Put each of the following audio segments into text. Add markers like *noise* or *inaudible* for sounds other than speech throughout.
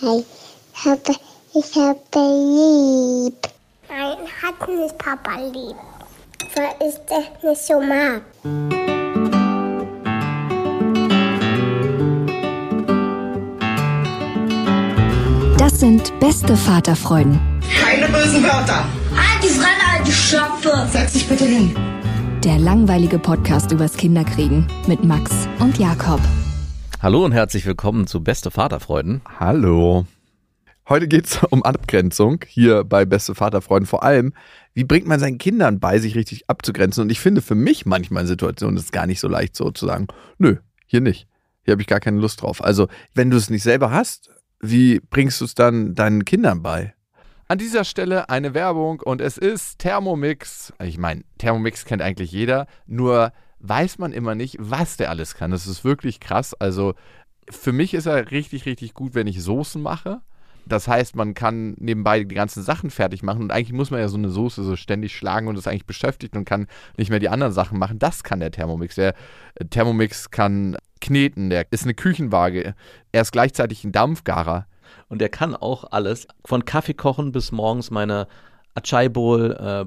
hi. Ich habe, ich habe lieb. Nein, hat nicht Papa lieb. Weil ich das nicht so mag. Das sind beste Vaterfreuden. Keine bösen Wörter. Halt die Fremde, alte Schöpfe. Setz dich bitte hin. Der langweilige Podcast übers Kinderkriegen mit Max und Jakob. Hallo und herzlich willkommen zu Beste Vaterfreuden. Hallo. Heute geht's um Abgrenzung hier bei Beste Vaterfreuden. Vor allem, wie bringt man seinen Kindern bei, sich richtig abzugrenzen? Und ich finde für mich manchmal in Situationen ist es gar nicht so leicht so zu sagen, nö, hier nicht. Hier habe ich gar keine Lust drauf. Also, wenn du es nicht selber hast, wie bringst du es dann deinen Kindern bei? An dieser Stelle eine Werbung und es ist Thermomix. Ich meine, Thermomix kennt eigentlich jeder, nur weiß man immer nicht, was der alles kann. Das ist wirklich krass. Also für mich ist er richtig, richtig gut, wenn ich Soßen mache. Das heißt, man kann nebenbei die ganzen Sachen fertig machen und eigentlich muss man ja so eine Soße so ständig schlagen und ist eigentlich beschäftigt und kann nicht mehr die anderen Sachen machen. Das kann der Thermomix. Der Thermomix kann kneten, der ist eine Küchenwaage. Er ist gleichzeitig ein Dampfgarer. Und er kann auch alles, von Kaffee kochen bis morgens meine Achai Bowl, äh,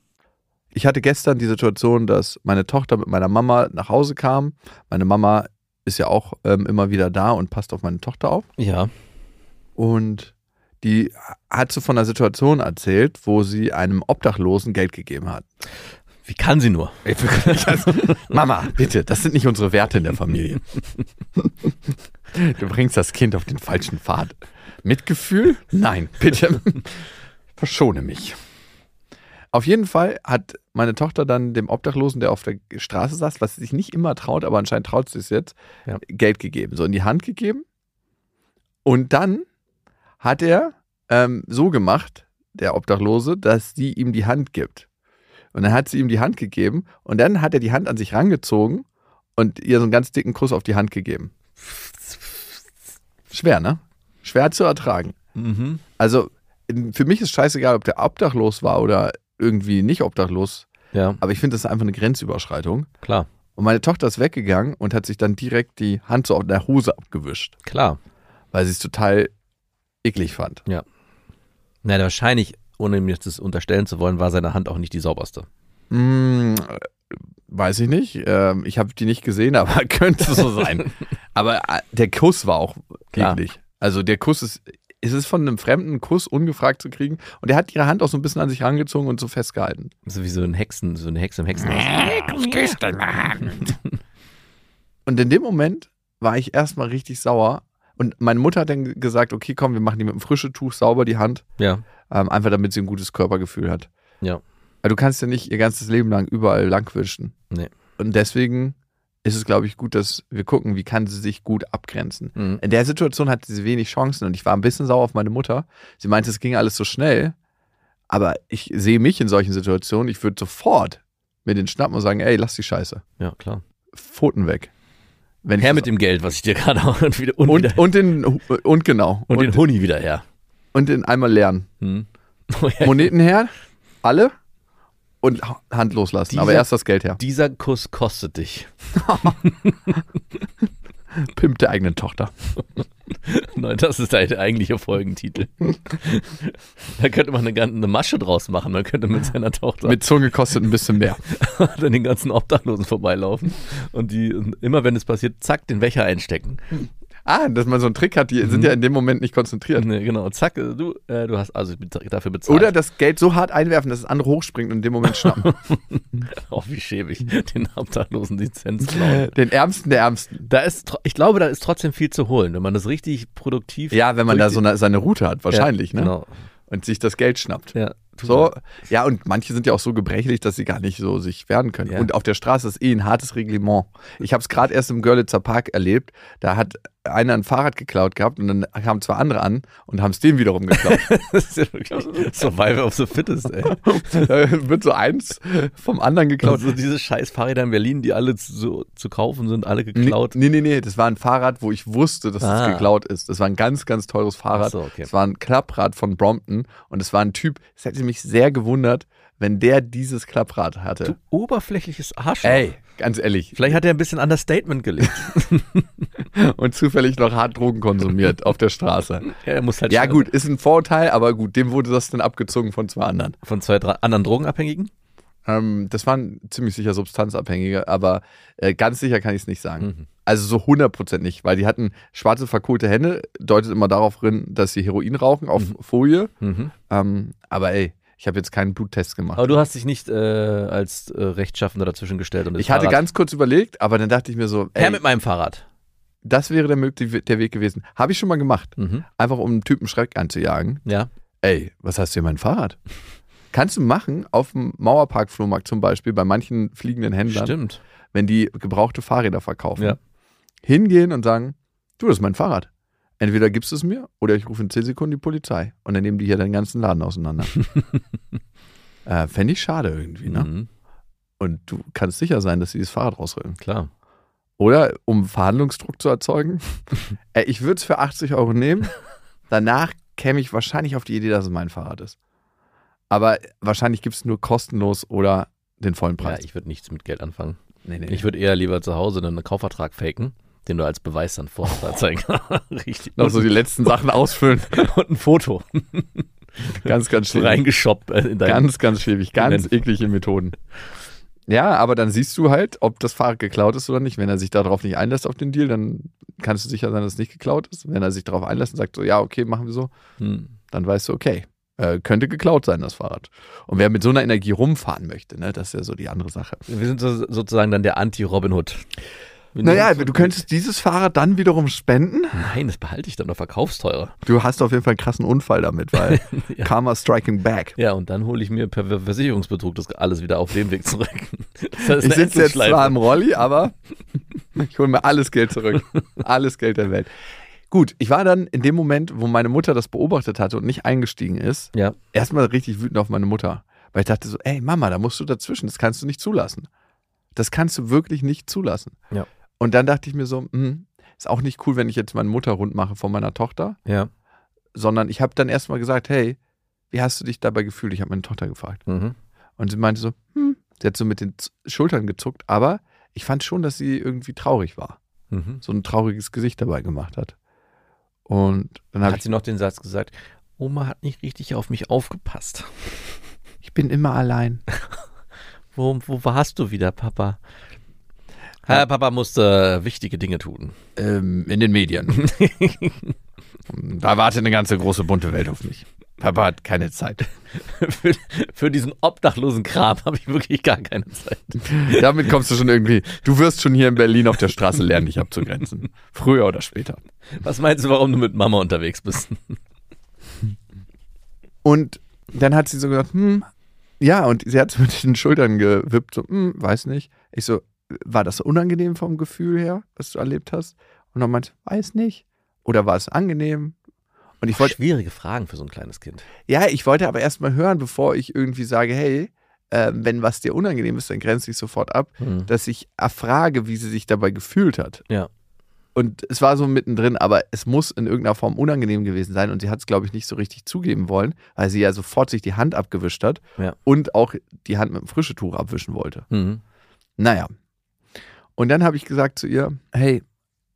ich hatte gestern die Situation, dass meine Tochter mit meiner Mama nach Hause kam. Meine Mama ist ja auch ähm, immer wieder da und passt auf meine Tochter auf. Ja. Und die hat so von einer Situation erzählt, wo sie einem Obdachlosen Geld gegeben hat. Wie kann sie nur? *laughs* Mama, bitte, das sind nicht unsere Werte in der Familie. Du bringst das Kind auf den falschen Pfad. Mitgefühl? Nein, bitte. *laughs* Verschone mich. Auf jeden Fall hat meine Tochter dann dem Obdachlosen, der auf der Straße saß, was sie sich nicht immer traut, aber anscheinend traut sie es jetzt, ja. Geld gegeben, so in die Hand gegeben. Und dann hat er ähm, so gemacht, der Obdachlose, dass sie ihm die Hand gibt. Und dann hat sie ihm die Hand gegeben und dann hat er die Hand an sich rangezogen und ihr so einen ganz dicken Kuss auf die Hand gegeben. Schwer, ne? Schwer zu ertragen. Mhm. Also für mich ist scheißegal, ob der obdachlos war oder irgendwie nicht obdachlos. Ja. Aber ich finde, das ist einfach eine Grenzüberschreitung. Klar. Und meine Tochter ist weggegangen und hat sich dann direkt die Hand so auf der Hose abgewischt. Klar. Weil sie es total eklig fand. Ja. Na, wahrscheinlich, ohne mir das unterstellen zu wollen, war seine Hand auch nicht die sauberste. Hm, weiß ich nicht. Ähm, ich habe die nicht gesehen, *laughs* aber könnte so sein. *laughs* aber äh, der Kuss war auch eklig. Also der Kuss ist ist es von einem fremden Kuss ungefragt zu kriegen. Und er hat ihre Hand auch so ein bisschen an sich rangezogen und so festgehalten. So wie so ein Hexen, so eine Hexe im Hexenhaus. *laughs* und in dem Moment war ich erstmal richtig sauer. Und meine Mutter hat dann gesagt, okay, komm, wir machen die mit einem frischen Tuch sauber die Hand. Ja. Ähm, einfach damit sie ein gutes Körpergefühl hat. Ja. Weil du kannst ja nicht ihr ganzes Leben lang überall langwischen. Nee. Und deswegen ist es, glaube ich, gut, dass wir gucken, wie kann sie sich gut abgrenzen. Mhm. In der Situation hatte sie wenig Chancen und ich war ein bisschen sauer auf meine Mutter. Sie meinte, es ging alles so schnell, aber ich sehe mich in solchen Situationen, ich würde sofort mir den schnappen und sagen, ey, lass die Scheiße. Ja, klar. Pfoten weg. Wenn her mit dem Geld, was ich dir *laughs* gerade auch und wieder und, und, wieder und den und genau und, und den Huni wieder her und den einmal lernen. Mhm. *laughs* Moneten her, alle und Hand loslassen. aber Dieser- erst das Geld her. Dieser Kuss kostet dich. *laughs* Pimp der eigenen Tochter. *laughs* Nein, das ist der eigentliche Folgentitel. da könnte man eine, eine Masche draus machen. Man könnte mit seiner Tochter Mit Zunge kostet ein bisschen mehr. *laughs* an den ganzen Obdachlosen vorbeilaufen und die und immer wenn es passiert, zack, den Becher einstecken. Ah, dass man so einen Trick hat, die sind ja in dem Moment nicht konzentriert. Nee, genau, zack, äh, du, äh, du hast also dafür bezahlt. Oder das Geld so hart einwerfen, dass das andere hochspringt und in dem Moment schnappen. *laughs* Oh, wie schäbig, den Obdachlosen Lizenz klauen. *laughs* Den Ärmsten der Ärmsten. Da ist, ich glaube, da ist trotzdem viel zu holen, wenn man das richtig produktiv. Ja, wenn man da so eine, seine Route hat, wahrscheinlich, ja, ne? Genau. Und sich das Geld schnappt. Ja, So, ja, und manche sind ja auch so gebrechlich, dass sie gar nicht so sich wehren können. Ja. Und auf der Straße ist eh ein hartes Reglement. Ich habe es gerade erst im Görlitzer Park erlebt. Da hat einer ein Fahrrad geklaut gehabt und dann kamen zwei andere an und haben es dem wiederum geklaut. *laughs* Das ist ja wirklich Survival of the Fittest, ey. da wird so eins vom anderen geklaut. Also diese scheiß Fahrräder in Berlin, die alle zu, zu kaufen sind, alle geklaut. Nee, nee, nee, das war ein Fahrrad, wo ich wusste, dass Ah. es geklaut ist. Das war ein ganz, ganz teures Fahrrad. Ach so, okay. Das war ein Klapprad von Brompton und es war ein Typ, es hätte mich sehr gewundert, wenn der dieses Klapprad hatte. Du oberflächliches Arschloch. Ey, ganz ehrlich. Vielleicht hat er ein bisschen Understatement gelegt. *laughs* Und zufällig noch hart Drogen konsumiert auf der Straße. *laughs* Ja, er muss halt Ja, gut, ist ein Vorteil, aber gut, dem wurde das dann abgezogen von zwei anderen. Von zwei, drei anderen Drogenabhängigen? Ähm, das waren ziemlich sicher Substanzabhängige, aber äh, ganz sicher kann ich es nicht sagen. Mhm. Also so 100% nicht, weil die hatten schwarze verkohlte Hände, deutet immer darauf hin, dass sie Heroin rauchen auf Folie. Mhm. Ähm, aber ey, ich habe jetzt keinen Bluttest gemacht. Aber du hast dich nicht äh, als äh, Rechtschaffender dazwischen gestellt. Und ich hatte Fahrrad- ganz kurz überlegt, aber dann dachte ich mir so, Her ey, mit meinem Fahrrad. das wäre der, der Weg gewesen. Habe ich schon mal gemacht. Mhm. Einfach um einen Typen Schreck anzujagen. Ja. Ey, was hast du hier mein Fahrrad? Kannst du machen auf dem Mauerpark-Flohmarkt zum Beispiel bei manchen fliegenden Händlern, Stimmt. wenn die gebrauchte Fahrräder verkaufen. Ja. Hingehen und sagen, du, das ist mein Fahrrad. Entweder gibst du es mir oder ich rufe in 10 Sekunden die Polizei. Und dann nehmen die hier den ganzen Laden auseinander. *laughs* äh, Fände ich schade irgendwie, ne? Mhm. Und du kannst sicher sein, dass sie das Fahrrad rausrücken. Klar. Oder um Verhandlungsdruck zu erzeugen. Ey, *laughs* ich würde es für 80 Euro nehmen. Danach käme ich wahrscheinlich auf die Idee, dass es mein Fahrrad ist. Aber wahrscheinlich gibt es nur kostenlos oder den vollen Ja, Preis. ich würde nichts mit Geld anfangen. nee, nee. Ich würde eher lieber zu Hause einen Kaufvertrag faken, den du als Beweis dann vorher zeigen *laughs* Richtig. noch so die letzten Sachen ausfüllen. *laughs* und ein Foto *laughs* Ganz, ganz schwierig. reingeschoppt äh, in dein Ganz, ganz schwierig. Ganz eklige Methoden. Ja, aber dann siehst du halt, ob das Fahrrad geklaut ist oder nicht. Wenn er sich darauf nicht einlässt auf den Deal, dann kannst du sicher sein, dass es nicht geklaut ist. Wenn er sich darauf einlässt und sagt so, ja, okay, machen wir so, Hm. dann weißt du, okay, äh, könnte geklaut sein, das Fahrrad. Und wer mit so einer Energie rumfahren möchte, ne, das ist ja so die andere Sache. Wir sind so, sozusagen dann der Anti-Robin Hood. Naja, nehmen- du könntest dieses Fahrrad dann wiederum spenden. Nein, das behalte ich dann noch verkaufsteurer. Du hast auf jeden Fall einen krassen Unfall damit, weil *laughs* Ja. Karma striking back. Ja, und dann hole ich mir per Versicherungsbetrug das alles wieder auf dem Weg zurück. *laughs* Das Ich sitze jetzt zwar im Rolli, aber ich hole mir alles Geld zurück. Alles Geld der Welt. Gut, ich war dann in dem Moment, wo meine Mutter das beobachtet hatte und nicht eingestiegen ist, Ja, erstmal richtig wütend auf meine Mutter. Weil ich dachte so, ey Mama, da musst du dazwischen, das kannst du nicht zulassen. Das kannst du wirklich nicht zulassen. Ja. Und dann dachte ich mir so, hm, ist auch nicht cool, wenn ich jetzt meine Mutter rund mache von meiner Tochter, ja. sondern ich habe dann erstmal gesagt, hey, wie hast du dich dabei gefühlt? Ich habe meine Tochter gefragt. Mhm. Und sie meinte so, hm, sie hat so mit den Schultern gezuckt, aber ich fand schon, dass sie irgendwie traurig war. Mhm. So ein trauriges Gesicht dabei gemacht hat. Und dann Hat sie noch den Satz gesagt, Oma hat nicht richtig auf mich aufgepasst. ich bin immer allein. *laughs* Wo, wo warst du wieder, Papa? Herr Papa musste wichtige Dinge tun. Ähm, in den Medien. *laughs* da wartet eine ganze große bunte Welt auf mich. Papa hat keine Zeit. für, für diesen obdachlosen Kram habe ich wirklich gar keine Zeit. Damit kommst du schon irgendwie, du wirst schon hier in Berlin auf der Straße lernen, dich abzugrenzen. Früher oder später. Was meinst du, warum du mit Mama unterwegs bist? Und dann hat sie so gesagt, hm, ja, und sie hat so mit den Schultern gewippt, so, hm, weiß nicht. Ich so, war das unangenehm vom Gefühl her, was du erlebt hast? Und dann meinte, weiß nicht. Oder war es angenehm? Und ich wollte, Schwierige Fragen für so ein kleines Kind. ja, ich wollte aber erstmal hören, bevor ich irgendwie sage, hey, äh, wenn was dir unangenehm ist, dann grenze ich sofort ab, Hm. dass ich erfrage, wie sie sich dabei gefühlt hat. Ja. Und es war so mittendrin, aber es muss in irgendeiner Form unangenehm gewesen sein. Und sie hat es, glaube ich, nicht so richtig zugeben wollen, weil sie ja sofort sich die Hand abgewischt hat Ja. und auch die Hand mit dem frischen Tuch abwischen wollte. Mhm. Naja. Und dann habe ich gesagt zu ihr, hey,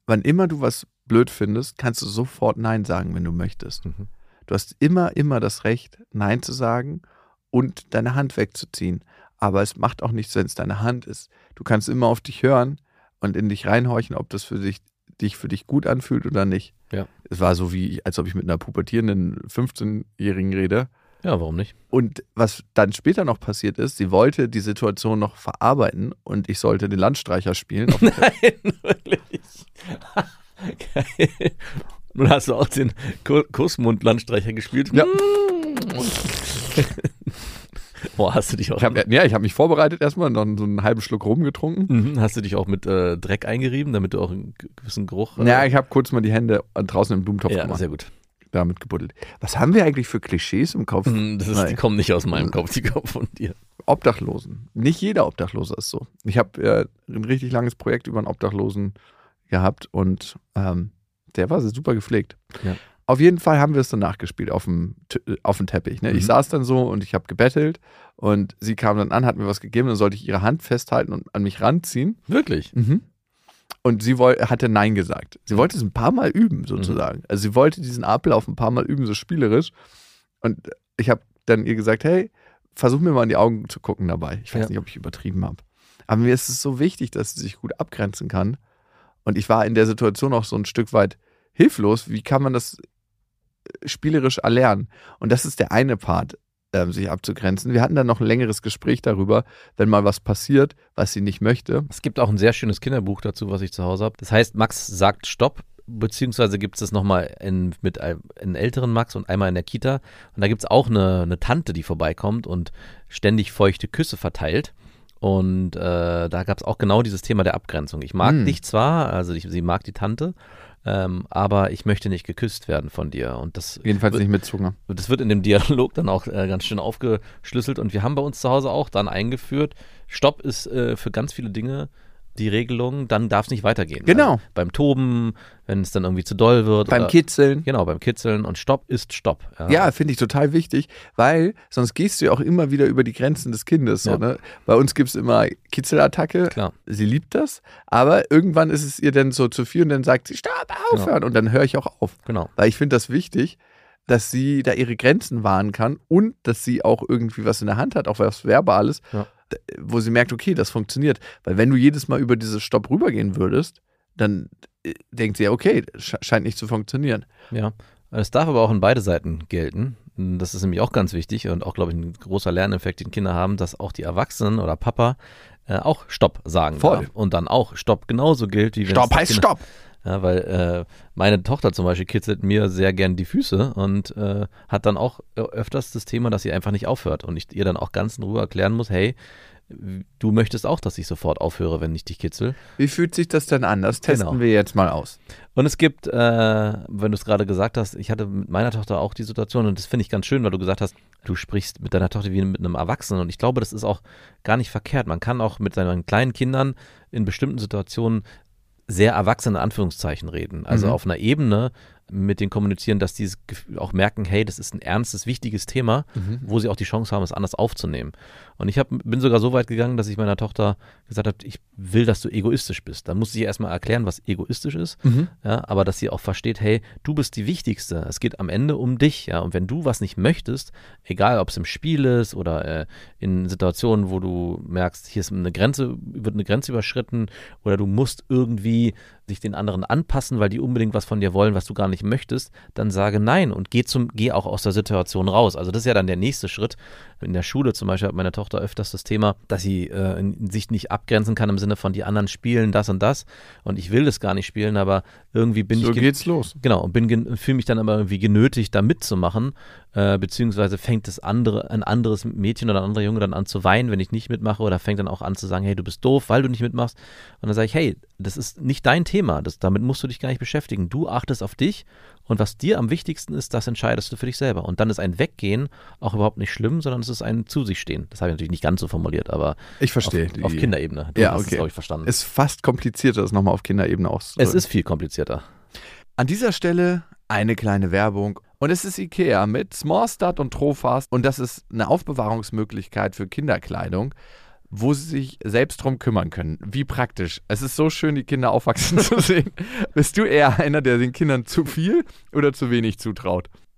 wann immer du was blöd findest, kannst du sofort Nein sagen, wenn du möchtest. Mhm. Du hast immer, immer das Recht, Nein zu sagen und deine Hand wegzuziehen. Aber es macht auch nichts, wenn es deine Hand ist. Du kannst immer auf dich hören und in dich reinhorchen, ob das für dich, dich für dich gut anfühlt oder nicht. Ja. Es war so wie, als ob ich mit einer pubertierenden 15-Jährigen rede. Ja, warum nicht? Und was dann später noch passiert ist, sie wollte die Situation noch verarbeiten und ich sollte den Landstreicher spielen. *laughs* Nein, wirklich. Geil. Nun hast du auch den Ku- Kussmund-Landstreicher gespielt. Ja. *laughs* Boah, hast du dich auch, Ich hab, ja, ich habe mich vorbereitet erstmal, noch so einen halben Schluck rumgetrunken. Mhm, hast du dich auch mit äh, Dreck eingerieben, damit du auch einen gewissen Geruch. äh, Ja, ich habe kurz mal die Hände draußen im Blumentopf ja, gemacht, sehr gut. Damit gebuddelt. Was haben wir eigentlich für Klischees im Kopf? Das ist, die kommen nicht aus meinem Kopf, die kommen von dir. Obdachlosen. Nicht jeder Obdachlose ist so. Ich habe äh, ein richtig langes Projekt über einen Obdachlosen gehabt und ähm, der war super gepflegt. Ja. Auf jeden Fall haben wir es dann nachgespielt auf dem, auf dem Teppich. Ne? Ich Mhm. saß dann so und ich habe gebettelt und sie kam dann an, hat mir was gegeben, dann sollte ich ihre Hand festhalten und an mich ranziehen. Wirklich? Mhm. Und sie hatte Nein gesagt. Sie wollte es ein paar Mal üben, sozusagen. Also sie wollte diesen Ablauf ein paar Mal üben, so spielerisch. Und ich habe dann ihr gesagt, hey, versuch mir mal in die Augen zu gucken dabei. Ich weiß Ja. nicht, ob ich übertrieben habe. Aber mir ist es so wichtig, dass sie sich gut abgrenzen kann. Und ich war in der Situation auch so ein Stück weit hilflos. Wie kann man das äh, spielerisch erlernen? Und das ist der eine Part, ähm, sich abzugrenzen. Wir hatten dann noch ein längeres Gespräch darüber, wenn mal was passiert, was sie nicht möchte. Es gibt auch ein sehr schönes Kinderbuch dazu, was ich zu Hause habe. Das heißt, Max sagt Stopp, beziehungsweise gibt es das nochmal in, mit einem in älteren Max und einmal in der Kita. Und da gibt es auch eine, eine Tante, die vorbeikommt und ständig feuchte Küsse verteilt. Und äh, da gab es auch genau dieses Thema der Abgrenzung. Ich mag Hm. dich zwar, also ich, sie mag die Tante, ähm, aber ich möchte nicht geküsst werden von dir. Und das Jedenfalls wird- nicht mit Zunge. das wird in dem Dialog dann auch äh, ganz schön aufgeschlüsselt. Und wir haben bei uns zu Hause auch dann eingeführt, Stopp ist äh, für ganz viele Dinge die Regelung, dann darf es nicht weitergehen. Genau. Also beim Toben, wenn es dann irgendwie zu doll wird. Beim oder, Kitzeln. Genau, beim Kitzeln. Und Stopp ist Stopp. Ja, finde ich total wichtig, weil sonst gehst du ja auch immer wieder über die Grenzen des Kindes. So, Ja. ne? Bei uns gibt es immer Kitzelattacke. Klar. Sie liebt das, aber irgendwann ist es ihr dann so zu viel und dann sagt sie, stopp, aufhören. Und dann höre ich auch auf. Genau. Weil ich finde das wichtig, dass sie da ihre Grenzen wahren kann und dass sie auch irgendwie was in der Hand hat, auch was Verbales, Ja. Wo sie merkt, okay, das funktioniert. Weil wenn du jedes Mal über dieses Stopp rübergehen würdest, dann äh, denkt sie ja, okay, sch scheint nicht zu funktionieren. Ja. Es darf aber auch in beide Seiten gelten. Das ist nämlich auch ganz wichtig und auch, glaube ich, ein großer Lerneffekt, den Kinder haben, dass auch die Erwachsenen oder Papa äh, auch Stopp sagen Voll. darf. Und dann auch Stopp genauso gilt, wie wenn Stopp heißt Kinder- Stopp. Ja, weil äh, meine Tochter zum Beispiel kitzelt mir sehr gern die Füße und äh, hat dann auch öfters das Thema, dass sie einfach nicht aufhört und ich ihr dann auch ganz in Ruhe erklären muss, hey, du möchtest auch, dass ich sofort aufhöre, wenn ich dich kitzel. Wie fühlt sich das denn an? Das testen Genau. wir jetzt mal aus. Und es gibt, äh, wenn du es gerade gesagt hast, ich hatte mit meiner Tochter auch die Situation und das finde ich ganz schön, weil du gesagt hast, du sprichst mit deiner Tochter wie mit einem Erwachsenen und ich glaube, das ist auch gar nicht verkehrt. Man kann auch mit seinen kleinen Kindern in bestimmten Situationen sehr erwachsene Anführungszeichen reden. Also Mhm. auf einer Ebene mit denen kommunizieren, dass die auch merken, hey, das ist ein ernstes, wichtiges Thema, wo sie auch die Chance haben, es anders aufzunehmen. Und ich hab, bin sogar so weit gegangen, dass ich meiner Tochter gesagt habe, ich will, dass du egoistisch bist. Dann muss ich erstmal erklären, was egoistisch ist, ja, aber dass sie auch versteht, hey, du bist die Wichtigste. Es geht am Ende um dich, ja. Und wenn du was nicht möchtest, egal ob es im Spiel ist oder äh, in Situationen, wo du merkst, hier ist eine Grenze, wird eine Grenze überschritten oder du musst irgendwie sich den anderen anpassen, weil die unbedingt was von dir wollen, was du gar nicht möchtest, dann sage nein und geh zum, geh auch aus der Situation raus. Also das ist ja dann der nächste Schritt. In der Schule zum Beispiel hat meine Tochter öfters das Thema, dass sie äh, sich nicht abgrenzen kann im Sinne von die anderen spielen das und das und ich will das gar nicht spielen, aber irgendwie bin So ich ge- geht's los. Genau, und bin fühle mich dann aber irgendwie genötigt, da mitzumachen, äh, beziehungsweise fängt das andere, ein anderes Mädchen oder ein anderer Junge dann an zu weinen, wenn ich nicht mitmache, oder fängt dann auch an zu sagen, hey, du bist doof, weil du nicht mitmachst. Und dann sage ich, hey, das ist nicht dein Thema, das, damit musst du dich gar nicht beschäftigen. Du achtest auf dich Und was dir am wichtigsten ist, das entscheidest du für dich selber. Und dann ist ein Weggehen auch überhaupt nicht schlimm, sondern es ist ein Zu sich stehen. Das habe ich natürlich nicht ganz so formuliert, aber Ich verstehe. auf, auf Kinderebene. Du Ja, hast es, okay. glaube ich, verstanden. Ist fast komplizierter, das nochmal auf Kinderebene auszudrücken. es ist viel komplizierter. An dieser Stelle eine kleine Werbung. Und es ist Ikea mit Smallstart und Trofast. Und das ist eine Aufbewahrungsmöglichkeit für Kinderkleidung, wo sie sich selbst drum kümmern können. Wie praktisch. Es ist so schön, die Kinder aufwachsen *laughs* zu sehen. Bist du eher einer, der den Kindern zu viel oder zu wenig zutraut?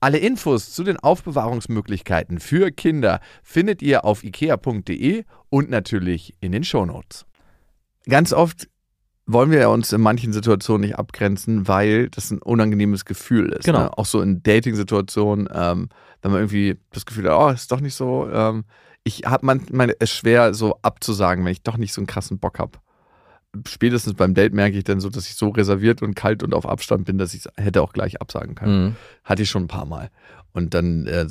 Alle Infos zu den Aufbewahrungsmöglichkeiten für Kinder findet ihr auf ikea.de und natürlich in den Shownotes. Ganz oft wollen wir uns in manchen Situationen nicht abgrenzen, weil das ein unangenehmes Gefühl ist. Genau. Ne? Auch so in Dating-Situationen, ähm, wenn man irgendwie das Gefühl hat, oh, ist doch nicht so. Ähm, ich habe manchmal es schwer, so abzusagen, wenn ich doch nicht so einen krassen Bock habe. Spätestens beim Date merke ich dann so, dass ich so reserviert und kalt und auf Abstand bin, dass ich hätte auch gleich absagen können. Mhm. Hatte ich schon ein paar Mal. Und dann äh,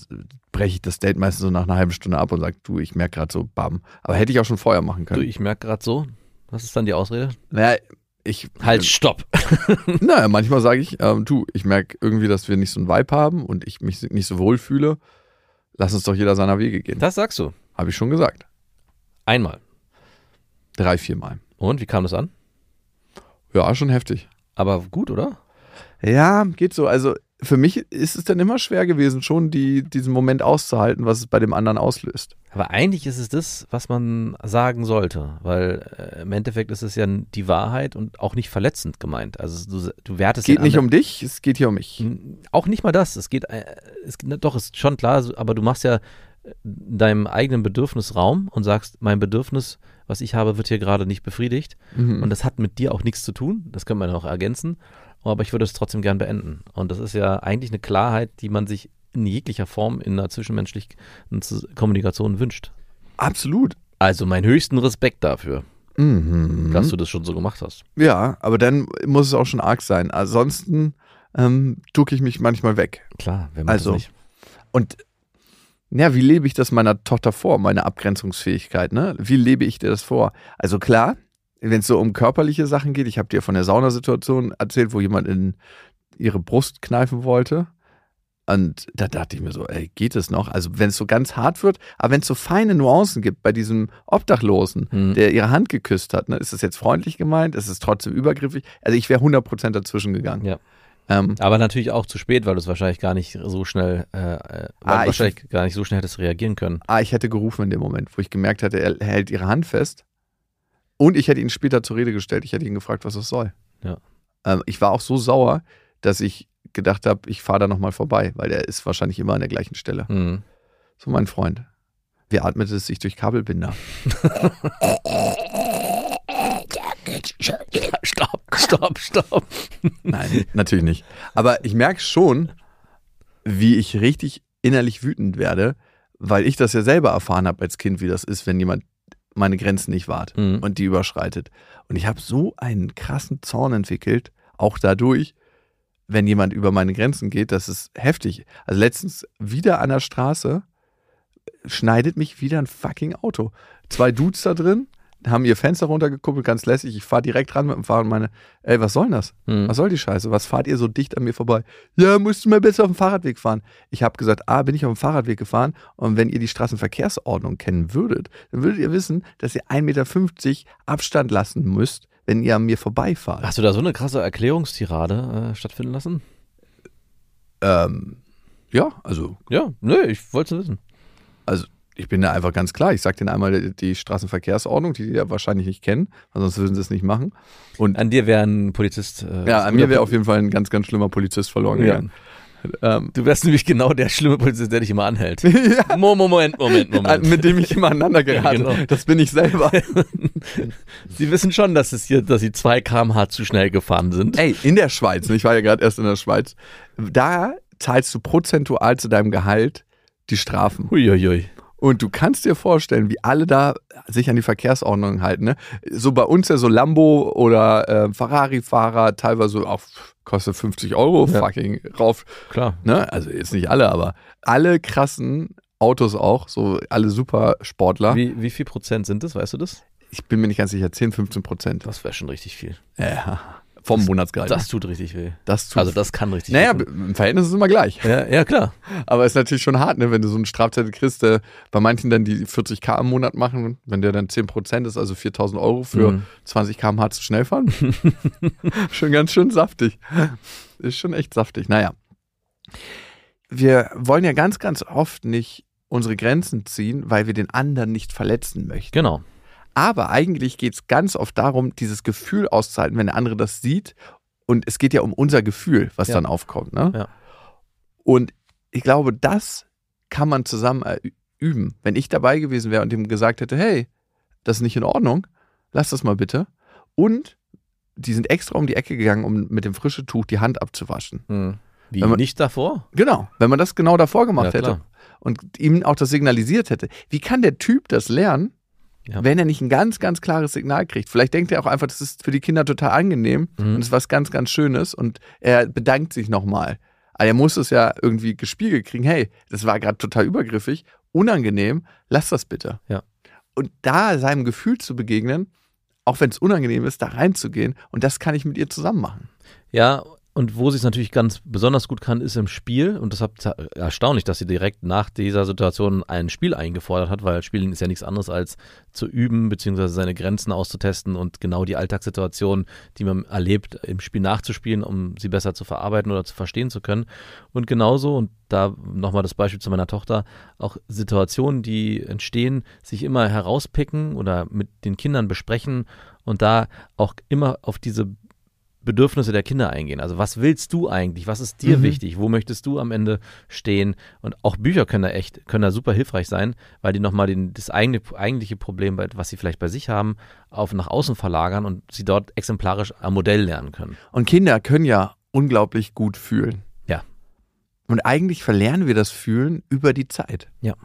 breche ich das Date meistens so nach einer halben Stunde ab und sage, du, ich merke gerade so, bam. Aber hätte ich auch schon vorher machen Du, können. ich merke gerade so, was ist dann die Ausrede? naja, ich. Halt, stopp. *laughs* Naja, manchmal sage ich, ähm, du, ich merke irgendwie, dass wir nicht so einen Vibe haben und ich mich nicht so wohl fühle. Lass uns doch jeder seiner Wege gehen. Das sagst du. Habe ich schon gesagt. Einmal. Drei, vier Mal. Und wie kam das an? Ja, schon heftig. Aber gut, oder? Ja, geht so. Also für mich ist es dann immer schwer gewesen, schon die, diesen Moment auszuhalten, was es bei dem anderen auslöst. Aber eigentlich ist es das, was man sagen sollte, weil äh, im Endeffekt ist es ja die Wahrheit und auch nicht verletzend gemeint. Also du, du wertest Es geht nicht anderen- um dich, es geht hier um mich. Auch nicht mal das. Es geht, äh, es, na, doch, ist schon klar, aber du machst ja äh, deinem eigenen Bedürfnis Raum und sagst, mein Bedürfnis, was ich habe, wird hier gerade nicht befriedigt. Mhm. Und das hat mit dir auch nichts zu tun. Das können wir noch ergänzen. Aber ich würde es trotzdem gern beenden. Und das ist ja eigentlich eine Klarheit, die man sich in jeglicher Form in einer zwischenmenschlichen Kommunikation wünscht. Absolut. Also meinen höchsten Respekt dafür, Mhm. dass du das schon so gemacht hast. Ja, aber dann muss es auch schon arg sein. Ansonsten ähm, ducke ich mich manchmal weg. Klar, wenn man Also, das nicht. Und ja, wie lebe ich das meiner Tochter vor, meine Abgrenzungsfähigkeit, ne? Wie lebe ich dir das vor? Also klar, wenn es so um körperliche Sachen geht, ich habe dir von der Saunasituation erzählt, wo jemand in ihre Brust kneifen wollte. Und da dachte ich mir so, ey, geht es noch? Also wenn es so ganz hart wird, aber wenn es so feine Nuancen gibt bei diesem Obdachlosen, Hm. der ihre Hand geküsst hat, ne, ist das jetzt freundlich gemeint? Ist es trotzdem übergriffig? Also ich wäre 100% dazwischen gegangen. Ja. Ähm, Aber natürlich auch zu spät, weil du es wahrscheinlich gar nicht so schnell, äh, äh, Ah, du ich- wahrscheinlich gar nicht so schnell hättest reagieren können. Ah, ich hätte gerufen in dem Moment, wo ich gemerkt hatte, er hält ihre Hand fest. Und ich hätte ihn später zur Rede gestellt. Ich hätte ihn gefragt, was das soll. Ja. Ähm, ich war auch so sauer, dass ich gedacht habe, ich fahre da nochmal vorbei, weil der ist wahrscheinlich immer an der gleichen Stelle. Mhm. So mein Freund. Wie atmet es sich durch Kabelbinder? *laughs* *laughs* Stopp, stopp, stopp. Nein, natürlich nicht. Aber ich merke schon, wie ich richtig innerlich wütend werde, weil ich das ja selber erfahren habe als Kind, wie das ist, wenn jemand meine Grenzen nicht wahrt Mhm. und die überschreitet. Und ich habe so einen krassen Zorn entwickelt, auch dadurch, wenn jemand über meine Grenzen geht, das ist heftig. Also letztens wieder an der Straße schneidet mich wieder ein fucking Auto. Zwei Dudes da drin, haben ihr Fenster runtergekuppelt, ganz lässig. Ich fahre direkt ran mit dem Fahrrad und meine, ey, was soll denn das? Mhm. Was soll die Scheiße? Was fahrt ihr so dicht an mir vorbei? Ja, musst du mal besser auf dem Fahrradweg fahren. Ich habe gesagt, A, bin ich auf dem Fahrradweg gefahren und wenn ihr die Straßenverkehrsordnung kennen würdet, dann würdet ihr wissen, dass ihr 1,50 Meter Abstand lassen müsst, wenn ihr an mir vorbeifahrt. Hast du da so eine krasse Erklärungstirade äh, stattfinden lassen? Ähm, ja, also, Ja, nö, ich wollte es wissen. also Ich bin da einfach ganz klar. Ich sage denen einmal die Straßenverkehrsordnung, die die ja wahrscheinlich nicht kennen, weil sonst würden sie es nicht machen. Und An dir wäre ein Polizist. Äh, ja, an mir wäre auf jeden Fall ein ganz, ganz schlimmer Polizist verloren Ja. gegangen. Ähm, Du wärst nämlich genau der schlimme Polizist, der dich immer anhält. *laughs* ja, Mo- Moment, Moment, Moment. mit dem ich immer aneinander gerate. *laughs* Ja, genau. Das bin ich selber. *laughs* Sie wissen schon, dass es hier, dass Sie 2 km/h zu schnell gefahren sind. Ey, in der Schweiz, ich war ja gerade erst in der Schweiz, da zahlst du prozentual zu deinem Gehalt die Strafen. Huiuiui. Und du kannst dir vorstellen, wie alle da sich an die Verkehrsordnung halten. Ne? So bei uns ja so Lambo oder äh, Ferrari-Fahrer teilweise auch kostet 50 Euro Ja. fucking rauf. Klar. Ne? Also jetzt nicht alle, aber alle krassen Autos auch, so alle Supersportler. Wie, wie viel Prozent sind das, weißt du das? Ich bin mir nicht ganz sicher, 10, 15 Prozent Das wäre schon richtig viel. ja, vom Monatsgehalt. Das tut richtig weh. das tut Also das kann richtig Naja, weh. im Verhältnis ist es immer gleich. Ja, ja, klar. Aber ist natürlich schon hart, ne, wenn du so einen Strafzettel kriegst, der bei manchen dann die 40k im Monat machen, wenn der dann 10% ist, also 4000 Euro für Mhm. 20 km/h zu schnell fahren. *laughs* schon ganz schön saftig. Ist schon echt saftig. Naja. Wir wollen ja ganz, ganz oft nicht unsere Grenzen ziehen, weil wir den anderen nicht verletzen möchten. Genau. Aber eigentlich geht es ganz oft darum, dieses Gefühl auszuhalten, wenn der andere das sieht. Und es geht ja um unser Gefühl, was Ja. dann aufkommt. Ne? Ja. Und ich glaube, das kann man zusammen üben. Wenn ich dabei gewesen wäre und ihm gesagt hätte, hey, das ist nicht in Ordnung, lass das mal bitte. Und die sind extra um die Ecke gegangen, um mit dem frischen Tuch die Hand abzuwaschen. Hm. Wie, Wenn man- nicht davor? Genau, wenn man das genau davor gemacht Ja, hätte und ihm auch das signalisiert hätte. Wie kann der Typ das lernen, Ja. wenn er nicht ein ganz, ganz klares Signal kriegt? Vielleicht denkt er auch einfach, das ist für die Kinder total angenehm Mhm. und ist was ganz, ganz Schönes und er bedankt sich nochmal. Aber er muss es ja irgendwie gespiegelt kriegen. Hey, das war gerade total übergriffig, unangenehm, lass das bitte. Ja. Und da seinem Gefühl zu begegnen, auch wenn es unangenehm ist, da reinzugehen und das kann ich mit ihr zusammen machen. Ja, und wo sie es natürlich ganz besonders gut kann, ist im Spiel. Und deshalb erstaunlich, dass sie direkt nach dieser Situation ein Spiel eingefordert hat, weil Spielen ist ja nichts anderes als zu üben, beziehungsweise seine Grenzen auszutesten und genau die Alltagssituation, die man erlebt, im Spiel nachzuspielen, um sie besser zu verarbeiten oder zu verstehen zu können. Und genauso, und da nochmal das Beispiel zu meiner Tochter, auch Situationen, die entstehen, sich immer herauspicken oder mit den Kindern besprechen und da auch immer auf diese Bedürfnisse der Kinder eingehen. Also was willst du eigentlich? Was ist dir Mhm. wichtig? Wo möchtest du am Ende stehen? Und auch Bücher können da echt, können da super hilfreich sein, weil die nochmal den, das eigene, eigentliche Problem, was sie vielleicht bei sich haben, auf nach außen verlagern und sie dort exemplarisch am Modell lernen können. Und Kinder können ja unglaublich gut fühlen. Ja. Und eigentlich verlernen wir das Fühlen über die Zeit. Ja.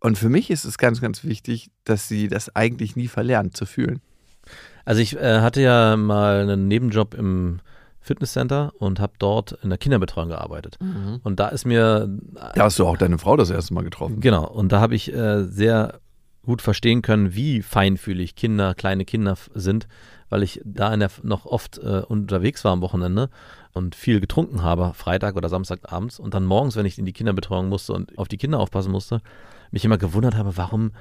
Und für mich ist es ganz, ganz wichtig, dass sie das eigentlich nie verlernen zu fühlen. Also ich äh, hatte ja mal einen Nebenjob im Fitnesscenter und habe dort in der Kinderbetreuung gearbeitet. Und da ist mir Da hast du auch deine Frau das erste Mal getroffen. Genau, und da habe ich äh, sehr gut verstehen können, wie feinfühlig Kinder, kleine Kinder sind, weil ich da in der, noch oft äh, unterwegs war am Wochenende und viel getrunken habe, Freitag oder Samstagabends und dann morgens, wenn ich in die Kinderbetreuung musste und auf die Kinder aufpassen musste, mich immer gewundert habe, warum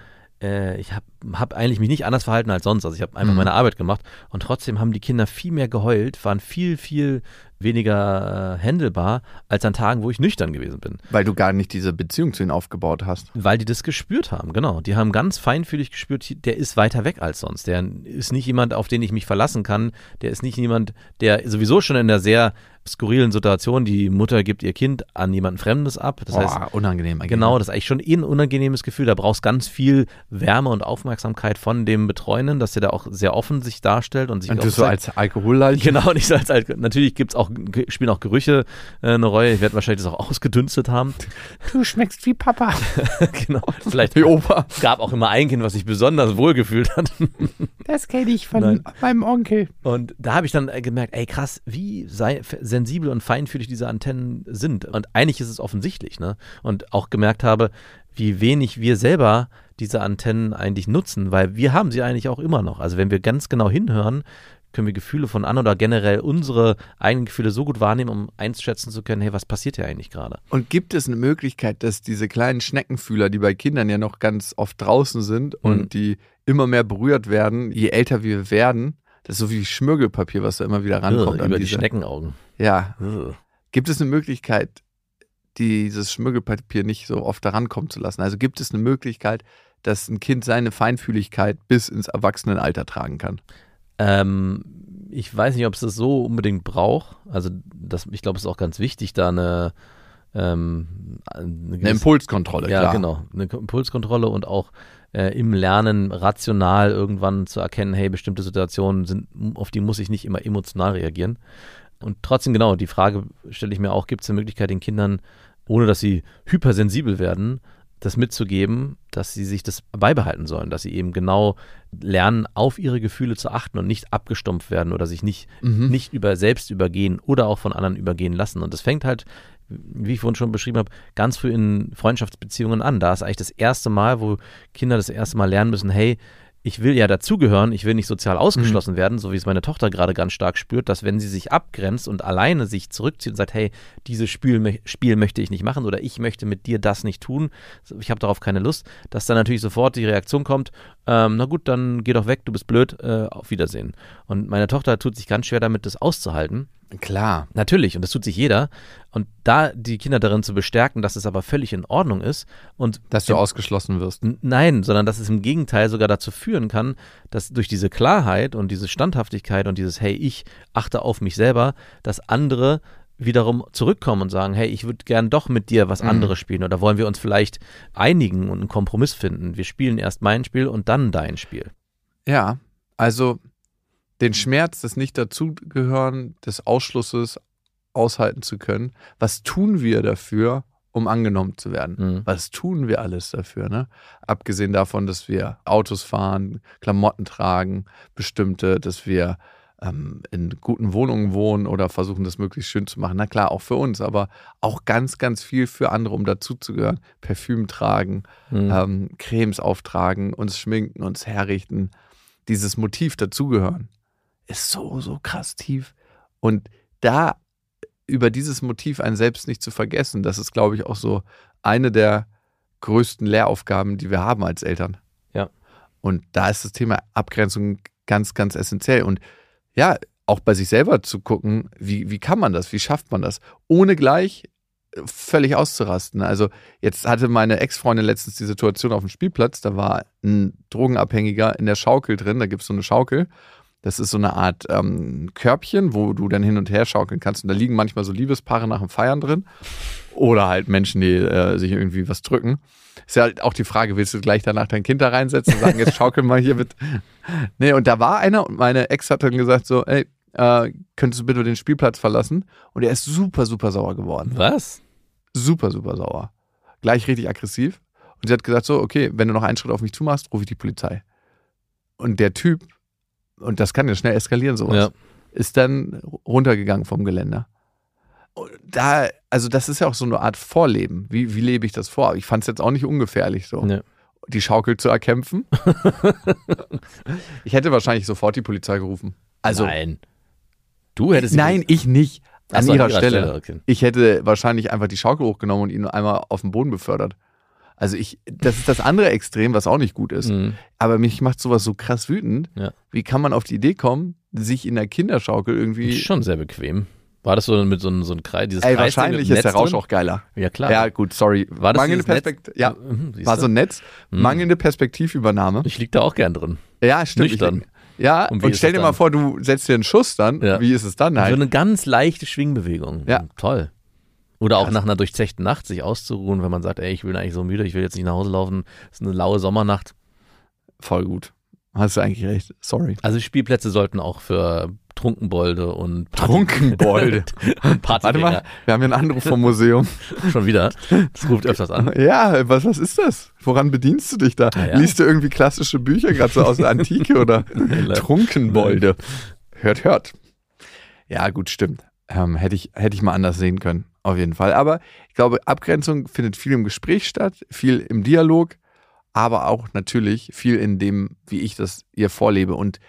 äh, ich habe hab eigentlich mich nicht anders verhalten als sonst. Also ich habe einfach Mhm. meine Arbeit gemacht und trotzdem haben die Kinder viel mehr geheult, waren viel, viel weniger äh, handelbar als an Tagen, wo ich nüchtern gewesen bin. Weil du gar nicht diese Beziehung zu ihnen aufgebaut hast. Weil die das gespürt haben, genau. Die haben ganz feinfühlig gespürt, der ist weiter weg als sonst. Der ist nicht jemand, auf den ich mich verlassen kann. Der ist nicht jemand, der sowieso schon in der sehr skurrilen Situation, die Mutter gibt ihr Kind an jemanden Fremdes ab. Das heißt, Boah, unangenehm eigentlich. Genau, das ist eigentlich schon eh ein unangenehmes Gefühl. Da brauchst ganz viel Wärme und Aufmerksamkeit von dem Betreuenden, dass der da auch sehr offen sich darstellt und sich Und auch du so als Alkoholleicht. Genau, *laughs* nicht so als, als natürlich gibt's auch spielen auch Gerüche äh, eine Rolle. Ich werde wahrscheinlich das auch ausgedünstet haben. *laughs* Du schmeckst wie Papa. *laughs* genau. Vielleicht Wie Opa. gab auch immer ein Kind, was sich besonders wohl gefühlt hat. Das kenne ich von Nein. meinem Onkel. Und da habe ich dann äh, gemerkt, ey krass, wie sei, sensibel und feinfühlig diese Antennen sind. Und eigentlich ist es offensichtlich, ne? Und auch gemerkt habe, wie wenig wir selber diese Antennen eigentlich nutzen, weil wir haben sie eigentlich auch immer noch. Also wenn wir ganz genau hinhören, können wir Gefühle von anderen oder generell unsere eigenen Gefühle so gut wahrnehmen, um einschätzen zu können, hey, was passiert hier eigentlich gerade? Und gibt es eine Möglichkeit, dass diese kleinen Schneckenfühler, die bei Kindern ja noch ganz oft draußen sind Mhm. und die immer mehr berührt werden, je älter wir werden, das ist so wie Schmirgelpapier, was da immer wieder rankommt. An über die diese- Schneckenaugen. Ja. Ugh. Gibt es eine Möglichkeit, dieses Schmuggelpapier nicht so oft daran kommen zu lassen? Also gibt es eine Möglichkeit, dass ein Kind seine Feinfühligkeit bis ins Erwachsenenalter tragen kann? Ähm, ich weiß nicht, ob es das so unbedingt braucht. Also das, ich glaube, es ist auch ganz wichtig, da eine, ähm, eine, Eine Impulskontrolle, ja, klar. genau, eine Impulskontrolle und auch äh, im Lernen rational irgendwann zu erkennen, hey, bestimmte Situationen sind, auf die muss ich nicht immer emotional reagieren. Und trotzdem, genau, die Frage stelle ich mir auch, gibt es eine Möglichkeit, den Kindern, ohne dass sie hypersensibel werden, das mitzugeben, dass sie sich das beibehalten sollen, dass sie eben genau lernen, auf ihre Gefühle zu achten und nicht abgestumpft werden oder sich nicht, Mhm. nicht über selbst übergehen oder auch von anderen übergehen lassen. Und das fängt halt, wie ich vorhin schon beschrieben habe, ganz früh in Freundschaftsbeziehungen an. Da ist eigentlich das erste Mal, wo Kinder das erste Mal lernen müssen, hey, ich will ja dazugehören, ich will nicht sozial ausgeschlossen werden, so wie es meine Tochter gerade ganz stark spürt, dass wenn sie sich abgrenzt und alleine sich zurückzieht und sagt, hey, dieses Spiel, Spiel möchte ich nicht machen oder ich möchte mit dir das nicht tun, ich habe darauf keine Lust, dass dann natürlich sofort die Reaktion kommt, ähm, na gut, dann geh doch weg, du bist blöd, äh, auf Wiedersehen. Und meine Tochter tut sich ganz schwer damit, das auszuhalten. Klar. Natürlich, und das tut sich jeder. Und da die Kinder darin zu bestärken, dass es aber völlig in Ordnung ist und Dass du ausgeschlossen wirst. Nein, sondern dass es im Gegenteil sogar dazu führen kann, dass durch diese Klarheit und diese Standhaftigkeit und dieses Hey, ich achte auf mich selber, dass andere wiederum zurückkommen und sagen, hey, ich würde gern doch mit dir was anderes spielen oder wollen wir uns vielleicht einigen und einen Kompromiss finden. Wir spielen erst mein Spiel und dann dein Spiel. Ja, also den Schmerz des Nicht-Dazugehören, des Ausschlusses aushalten zu können. Was tun wir dafür, um angenommen zu werden? Mhm. Was tun wir alles dafür? Ne? Abgesehen davon, dass wir Autos fahren, Klamotten tragen, bestimmte, dass wir ähm, in guten Wohnungen wohnen oder versuchen, das möglichst schön zu machen. Na klar, auch für uns, aber auch ganz, ganz viel für andere, um dazuzugehören. Parfüm tragen, Mhm. ähm, Cremes auftragen, uns schminken, uns herrichten. Dieses Motiv dazugehören ist so, so krass tief. Und da über dieses Motiv einen selbst nicht zu vergessen, das ist, glaube ich, auch so eine der größten Lehraufgaben, die wir haben als Eltern. Ja. Und da ist das Thema Abgrenzung ganz, ganz essentiell. Und ja, auch bei sich selber zu gucken, wie, wie kann man das, wie schafft man das, ohne gleich äh, völlig auszurasten. Also jetzt hatte meine Ex-Freundin letztens die Situation auf dem Spielplatz, da war ein Drogenabhängiger in der Schaukel drin, da gibt es so eine Schaukel. Das ist so eine Art ähm, Körbchen, wo du dann hin und her schaukeln kannst. Und da liegen manchmal so Liebespaare nach dem Feiern drin. Oder halt Menschen, die äh, sich irgendwie was drücken. Ist ja halt auch die Frage, willst du gleich danach dein Kind da reinsetzen und sagen, jetzt schaukel mal hier mit. *laughs* Nee, und da war einer und meine Ex hat dann gesagt so, ey, äh, könntest du bitte den Spielplatz verlassen? Und er ist super, super sauer geworden. Was? Super, super sauer. Gleich richtig aggressiv. Und sie hat gesagt so, okay, wenn du noch einen Schritt auf mich zumachst, rufe ich die Polizei. Und der Typ, und das kann ja schnell eskalieren, sowas, Ja. ist dann runtergegangen vom Geländer. Und da, also das ist ja auch so eine Art Vorleben. Wie, wie lebe ich das vor? Ich fand es jetzt auch nicht ungefährlich so. Nee. Die Schaukel zu erkämpfen. *laughs* ich hätte wahrscheinlich sofort die Polizei gerufen. Also, Nein. Du hättest nein, ich nicht. An so, ihrer Stelle. okay. Ich hätte wahrscheinlich einfach die Schaukel hochgenommen und ihn einmal auf den Boden befördert. Also ich, das ist das andere Extrem, was auch nicht gut ist. Mhm. Aber mich macht sowas so krass wütend. Ja. Wie kann man auf die Idee kommen, sich in der Kinderschaukel irgendwie. Ist schon sehr bequem. War das so mit so einem so ein Kreis, dieses Ey, Kreisding wahrscheinlich ist der Rausch drin? auch geiler. Ja, klar. Ja, gut, sorry. War das Mangelnde? Perspektive. Ja, Mhm, siehst war so ein Netz. Mhm. Mangelnde Perspektivübernahme. Ich lieg da auch gern drin. Ja, stimmt. Ich Nüchtern. Ja, Und und, stell dir mal vor, du setzt dir einen Schuss dann. Ja. Wie ist es dann So halt? eine ganz leichte Schwingbewegung. Ja. Toll. Oder auch nach einer durchzechten Nacht sich auszuruhen, wenn man sagt, ey, ich bin eigentlich so müde, ich will jetzt nicht nach Hause laufen. Es ist eine laue Sommernacht. Voll gut. Hast du eigentlich recht. Sorry. Also Spielplätze sollten auch für Trunkenbolde und Party- Trunkenbolde. *laughs* und Warte mal, wir haben hier einen Anruf vom Museum. *laughs* schon wieder. Das ruft öfters an. Ja, was, was ist das? Woran bedienst du dich da? Ja, ja. Liest du irgendwie klassische Bücher, gerade so aus der Antike oder *laughs* Trunkenbolde? Hört, hört. Ja, gut, stimmt. Ähm, hätte, ich, hätte ich mal anders sehen können, auf jeden Fall. Aber ich glaube, Abgrenzung findet viel im Gespräch statt, viel im Dialog, aber auch natürlich viel in dem, wie ich das ihr vorlebe. Und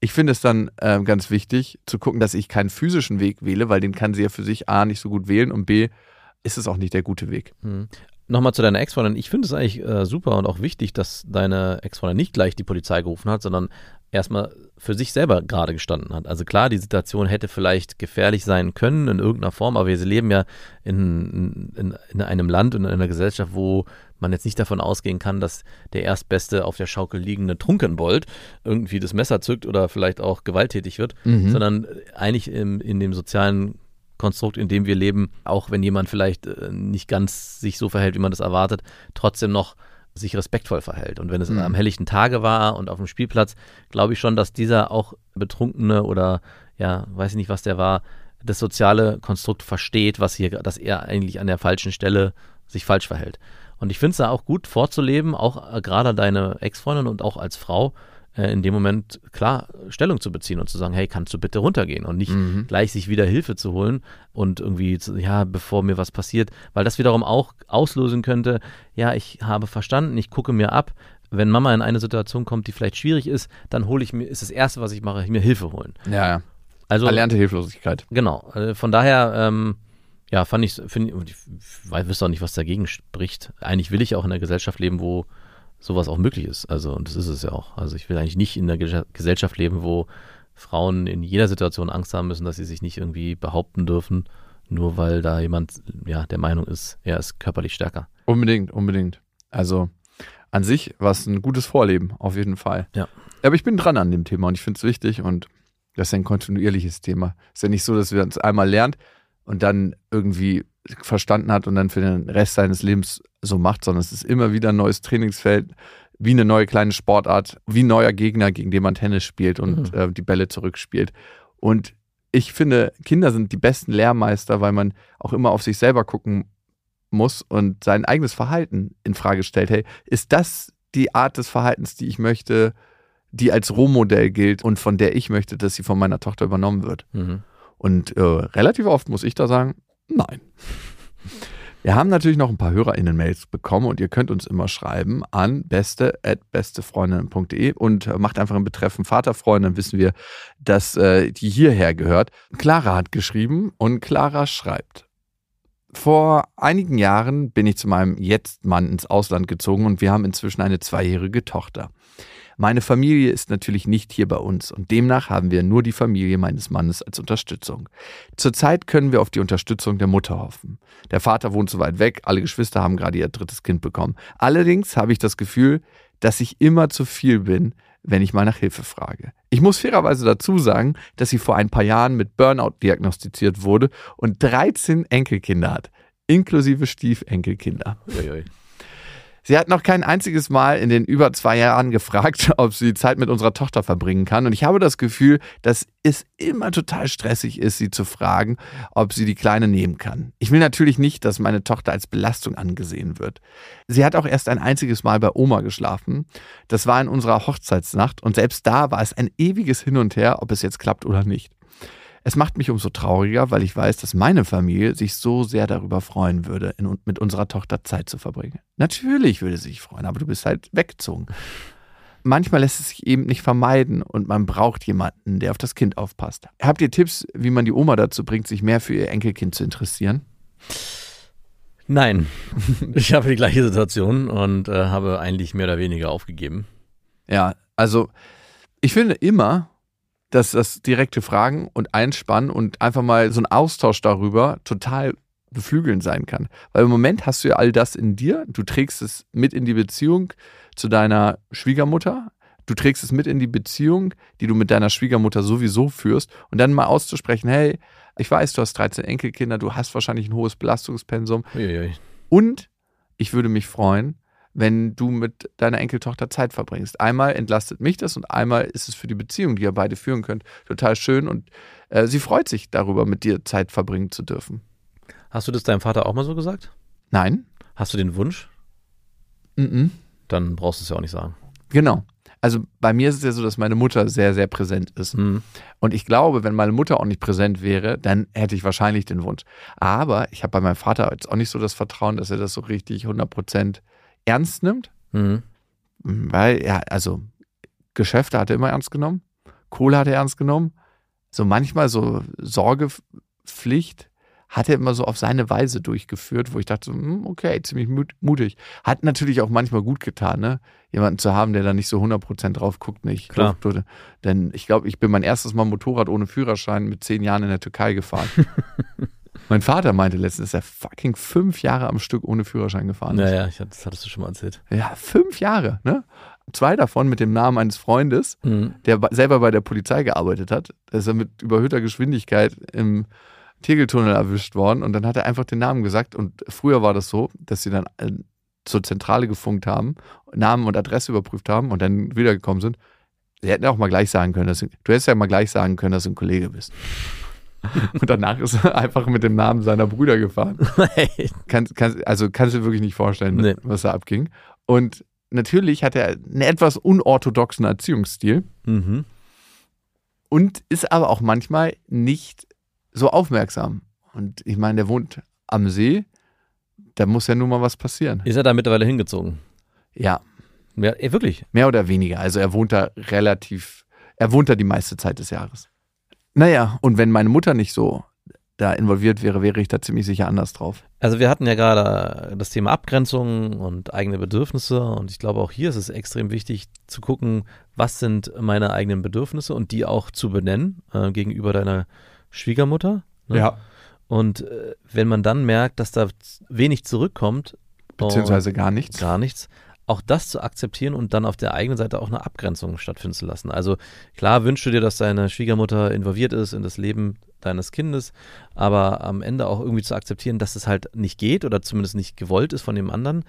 ich finde es dann ähm, ganz wichtig zu gucken, dass ich keinen physischen Weg wähle, weil den kann sie ja für sich A nicht so gut wählen und B ist es auch nicht der gute Weg. Hm. Nochmal zu deiner Ex-Freundin. Ich finde es eigentlich äh, super und auch wichtig, dass deine Ex-Freundin nicht gleich die Polizei gerufen hat, sondern erstmal für sich selber gerade gestanden hat. Also klar, die Situation hätte vielleicht gefährlich sein können in irgendeiner Form, aber wir leben ja in, in, in einem Land und in einer Gesellschaft, wo man jetzt nicht davon ausgehen kann, dass der erstbeste auf der Schaukel liegende Trunkenbold irgendwie das Messer zückt oder vielleicht auch gewalttätig wird, Mhm. sondern eigentlich im, in dem sozialen Konstrukt, in dem wir leben, auch wenn jemand vielleicht äh, nicht ganz sich so verhält, wie man das erwartet, trotzdem noch sich respektvoll verhält. Und wenn es Mhm. am helllichten Tage war und auf dem Spielplatz, glaube ich schon, dass dieser auch Betrunkene oder ja, weiß ich nicht, was der war, das soziale Konstrukt versteht, was hier, dass er eigentlich an der falschen Stelle sich falsch verhält. Und ich finde es da auch gut vorzuleben, auch äh, gerade deine Ex-Freundin und auch als Frau, äh, in dem Moment klar Stellung zu beziehen und zu sagen, hey, kannst du bitte runtergehen und nicht Mhm. gleich sich wieder Hilfe zu holen und irgendwie, zu, ja, bevor mir was passiert, weil das wiederum auch auslösen könnte, ja, ich habe verstanden, ich gucke mir ab, wenn Mama in eine Situation kommt, die vielleicht schwierig ist, dann hole ich mir, ist das Erste, was ich mache, mir Hilfe holen. Ja, ja. Also, Erlernte Hilflosigkeit. genau, äh, von daher, ähm, ja, fand ich, finde ich, ich weiß wüsste auch nicht, was dagegen spricht. Eigentlich will ich auch in einer Gesellschaft leben, wo sowas auch möglich ist. Also, und das ist es ja auch. Also, ich will eigentlich nicht in einer Ge Gesellschaft leben, wo Frauen in jeder Situation Angst haben müssen, dass sie sich nicht irgendwie behaupten dürfen, nur weil da jemand, ja, der Meinung ist, er ist körperlich stärker. Unbedingt, unbedingt. Also an sich war es ein gutes Vorleben, auf jeden Fall. Ja. Aber ich bin dran an dem Thema und ich finde es wichtig und das ist ein kontinuierliches Thema. Ist ja nicht so, dass wir uns einmal lernt und dann irgendwie verstanden hat und dann für den Rest seines Lebens so macht, sondern es ist immer wieder ein neues Trainingsfeld, wie eine neue kleine Sportart, wie ein neuer Gegner, gegen den man Tennis spielt und Mhm. äh, die Bälle zurückspielt. Und ich finde, Kinder sind die besten Lehrmeister, weil man auch immer auf sich selber gucken muss und sein eigenes Verhalten in Frage stellt. Hey, ist das die Art des Verhaltens, die ich möchte, die als Rohmodell gilt und von der ich möchte, dass sie von meiner Tochter übernommen wird? Mhm. Und äh, relativ oft muss ich da sagen, nein. Wir haben natürlich noch ein paar HörerInnen-Mails bekommen und ihr könnt uns immer schreiben an beste.bestefreundin.de und äh, macht einfach im Betreffen Vaterfreund, dann wissen wir, dass äh, die hierher gehört. Clara hat geschrieben und Clara schreibt. Vor einigen Jahren bin ich zu meinem Jetzt-Mann ins Ausland gezogen und wir haben inzwischen eine zweijährige Tochter. Meine Familie ist natürlich nicht hier bei uns und demnach haben wir nur die Familie meines Mannes als Unterstützung. Zurzeit können wir auf die Unterstützung der Mutter hoffen. Der Vater wohnt so weit weg, alle Geschwister haben gerade ihr drittes Kind bekommen. Allerdings habe ich das Gefühl, dass ich immer zu viel bin, wenn ich mal nach Hilfe frage. Ich muss fairerweise dazu sagen, dass sie vor ein paar Jahren mit Burnout diagnostiziert wurde und 13 Enkelkinder hat, inklusive Stiefenkelkinder. Uiui. Sie hat noch kein einziges Mal in den über zwei Jahren gefragt, *laughs* ob sie Zeit mit unserer Tochter verbringen kann. Und ich habe das Gefühl, dass es immer total stressig ist, sie zu fragen, ob sie die Kleine nehmen kann. Ich will natürlich nicht, dass meine Tochter als Belastung angesehen wird. Sie hat auch erst ein einziges Mal bei Oma geschlafen. Das war in unserer Hochzeitsnacht. Und selbst da war es ein ewiges Hin und Her, ob es jetzt klappt oder nicht. Es macht mich umso trauriger, weil ich weiß, dass meine Familie sich so sehr darüber freuen würde, in, mit unserer Tochter Zeit zu verbringen. Natürlich würde sie sich freuen, aber du bist halt weggezogen. Manchmal lässt es sich eben nicht vermeiden und man braucht jemanden, der auf das Kind aufpasst. Habt ihr Tipps, wie man die Oma dazu bringt, sich mehr für ihr Enkelkind zu interessieren? Nein, *laughs* ich habe die gleiche Situation und äh, habe eigentlich mehr oder weniger aufgegeben. Ja, also ich finde immer, dass das direkte Fragen und Einspannen und einfach mal so ein Austausch darüber total beflügelnd sein kann. Weil im Moment hast du ja all das in dir, du trägst es mit in die Beziehung zu deiner Schwiegermutter, du trägst es mit in die Beziehung, die du mit deiner Schwiegermutter sowieso führst und dann mal auszusprechen, hey, ich weiß, du hast 13 Enkelkinder, du hast wahrscheinlich ein hohes Belastungspensum Uiui. und ich würde mich freuen, wenn du mit deiner Enkeltochter Zeit verbringst. Einmal entlastet mich das und einmal ist es für die Beziehung, die ihr beide führen könnt, total schön und äh, sie freut sich darüber, mit dir Zeit verbringen zu dürfen. Hast du das deinem Vater auch mal so gesagt? Nein? Hast du den Wunsch? Mhm. Dann brauchst du es ja auch nicht sagen. Genau. Also bei mir ist es ja so, dass meine Mutter sehr, sehr präsent ist. Mhm. Und ich glaube, wenn meine Mutter auch nicht präsent wäre, dann hätte ich wahrscheinlich den Wunsch. Aber ich habe bei meinem Vater jetzt auch nicht so das Vertrauen, dass er das so richtig 100% ernst nimmt. Mhm. Weil er, also Geschäfte hat er immer ernst genommen, Kohle hat er ernst genommen. So manchmal so Sorgepflicht hat er immer so auf seine Weise durchgeführt, wo ich dachte, hm, okay, ziemlich mut mutig. Hat natürlich auch manchmal gut getan, ne? Jemanden zu haben, der da nicht so 100% drauf guckt, nicht. Klar. durfte. Denn ich glaube, ich bin mein erstes Mal Motorrad ohne Führerschein mit zehn Jahren in der Türkei gefahren. *laughs* mein Vater meinte letztens, dass er fucking fünf Jahre am Stück ohne Führerschein gefahren ist. Ja, ja, ich, das hattest du schon mal erzählt. Ja, fünf Jahre, ne? Zwei davon mit dem Namen eines Freundes, Mhm. der selber bei der Polizei gearbeitet hat. Da ist er mit überhöhter Geschwindigkeit im Tegeltunnel erwischt worden und dann hat er einfach den Namen gesagt. Und früher war das so, dass sie dann äh, zur Zentrale gefunkt haben, Namen und Adresse überprüft haben und dann wiedergekommen sind. Sie hätten auch mal gleich sagen können, dass du, du hättest ja mal gleich sagen können, dass du ein Kollege bist. *laughs* Und danach ist er einfach mit dem Namen seiner Brüder gefahren. *laughs* Kannst, kannst, also kannst du dir wirklich nicht vorstellen, Nee. was da abging. Und natürlich hat er einen etwas unorthodoxen Erziehungsstil Mhm. und ist aber auch manchmal nicht so aufmerksam. Und ich meine, der wohnt am See, da muss ja nun mal was passieren. Ist er da mittlerweile hingezogen? Ja, Ja, eh, wirklich. mehr oder weniger. Also er wohnt da relativ, er wohnt da die meiste Zeit des Jahres. Naja, und wenn meine Mutter nicht so da involviert wäre, wäre ich da ziemlich sicher anders drauf. Also wir hatten ja gerade das Thema Abgrenzung und eigene Bedürfnisse und ich glaube auch hier ist es extrem wichtig zu gucken, was sind meine eigenen Bedürfnisse und die auch zu benennen äh, gegenüber deiner Schwiegermutter. ne? Und äh, wenn man dann merkt, dass da wenig zurückkommt, Beziehungsweise gar nichts. gar nichts, auch das zu akzeptieren und dann auf der eigenen Seite auch eine Abgrenzung stattfinden zu lassen. Also klar wünschst du dir, dass deine Schwiegermutter involviert ist in das Leben deines Kindes, aber am Ende auch irgendwie zu akzeptieren, dass es halt nicht geht oder zumindest nicht gewollt ist von dem anderen,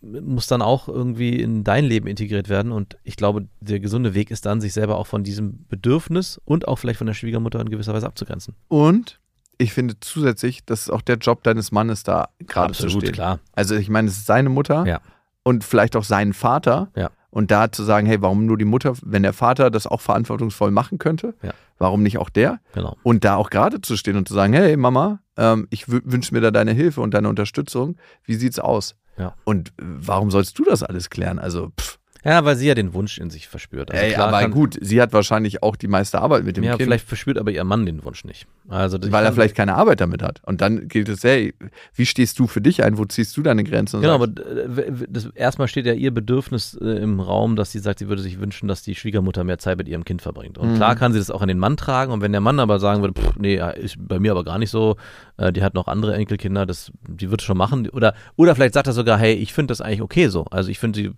muss dann auch irgendwie in dein Leben integriert werden. Und ich glaube, der gesunde Weg ist dann, sich selber auch von diesem Bedürfnis und auch vielleicht von der Schwiegermutter in gewisser Weise abzugrenzen. Und ich finde zusätzlich, das ist auch der Job deines Mannes da gerade zu Absolut, stehen. klar. Also ich meine, es ist seine Mutter Ja. Und vielleicht auch sein Vater. Ja. Und da zu sagen, hey, warum nur die Mutter, wenn der Vater das auch verantwortungsvoll machen könnte, Ja. warum nicht auch der? Genau. Und da auch gerade zu stehen und zu sagen, hey Mama, ähm, ich wünsche mir da deine Hilfe und deine Unterstützung. Wie sieht's aus? Ja. Und warum sollst du das alles klären? Also, pff, Ja, weil sie ja den Wunsch in sich verspürt. Also ey, klar aber gut, sie hat wahrscheinlich auch die meiste Arbeit mit dem Ja, Kind. vielleicht verspürt aber ihr Mann den Wunsch nicht. Also weil er vielleicht keine Arbeit damit hat. Und dann gilt es, hey, wie stehst du für dich ein? Wo ziehst du deine Grenzen? Genau, aber äh, das, erstmal steht ja ihr Bedürfnis äh, im Raum, dass sie sagt, sie würde sich wünschen, dass die Schwiegermutter mehr Zeit mit ihrem Kind verbringt. Und Mhm. klar kann sie das auch an den Mann tragen. Und wenn der Mann aber sagen würde, pff, nee, ist bei mir aber gar nicht so, äh, die hat noch andere Enkelkinder, das, die wird es schon machen. Oder, oder vielleicht sagt er sogar, hey, ich finde das eigentlich okay so. Also ich finde die,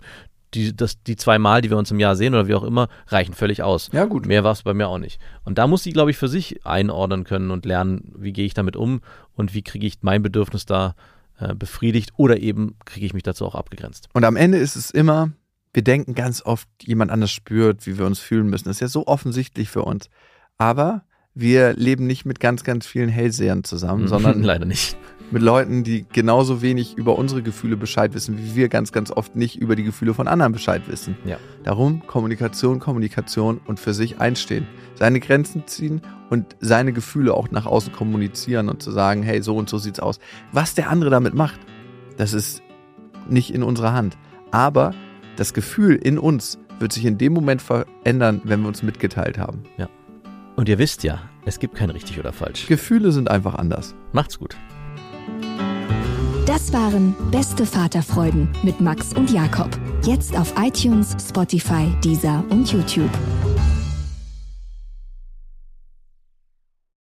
die, das, die zwei Mal, die wir uns im Jahr sehen oder wie auch immer, reichen völlig aus. Ja, gut. Mehr war es bei mir auch nicht. Und da muss sie, glaube ich, für sich einordnen können und lernen, wie gehe ich damit um und wie kriege ich mein Bedürfnis da äh, befriedigt oder eben kriege ich mich dazu auch abgegrenzt. Und am Ende ist es immer, wir denken ganz oft, jemand anders spürt, wie wir uns fühlen müssen. Das ist ja so offensichtlich für uns. Aber wir leben nicht mit ganz, ganz vielen Hellsehern zusammen, *laughs* sondern leider nicht. Mit Leuten, die genauso wenig über unsere Gefühle Bescheid wissen, wie wir ganz, ganz oft nicht über die Gefühle von anderen Bescheid wissen. Ja. Darum Kommunikation, Kommunikation und für sich einstehen. Seine Grenzen ziehen und seine Gefühle auch nach außen kommunizieren und zu sagen, hey, so und so sieht's aus. Was der andere damit macht, das ist nicht in unserer Hand. Aber das Gefühl in uns wird sich in dem Moment verändern, wenn wir uns mitgeteilt haben. Und ihr wisst ja, es gibt kein richtig oder falsch. Gefühle sind einfach anders. Macht's gut. Das waren Beste Vaterfreuden mit Max und Jakob. Jetzt auf iTunes, Spotify, Deezer und YouTube.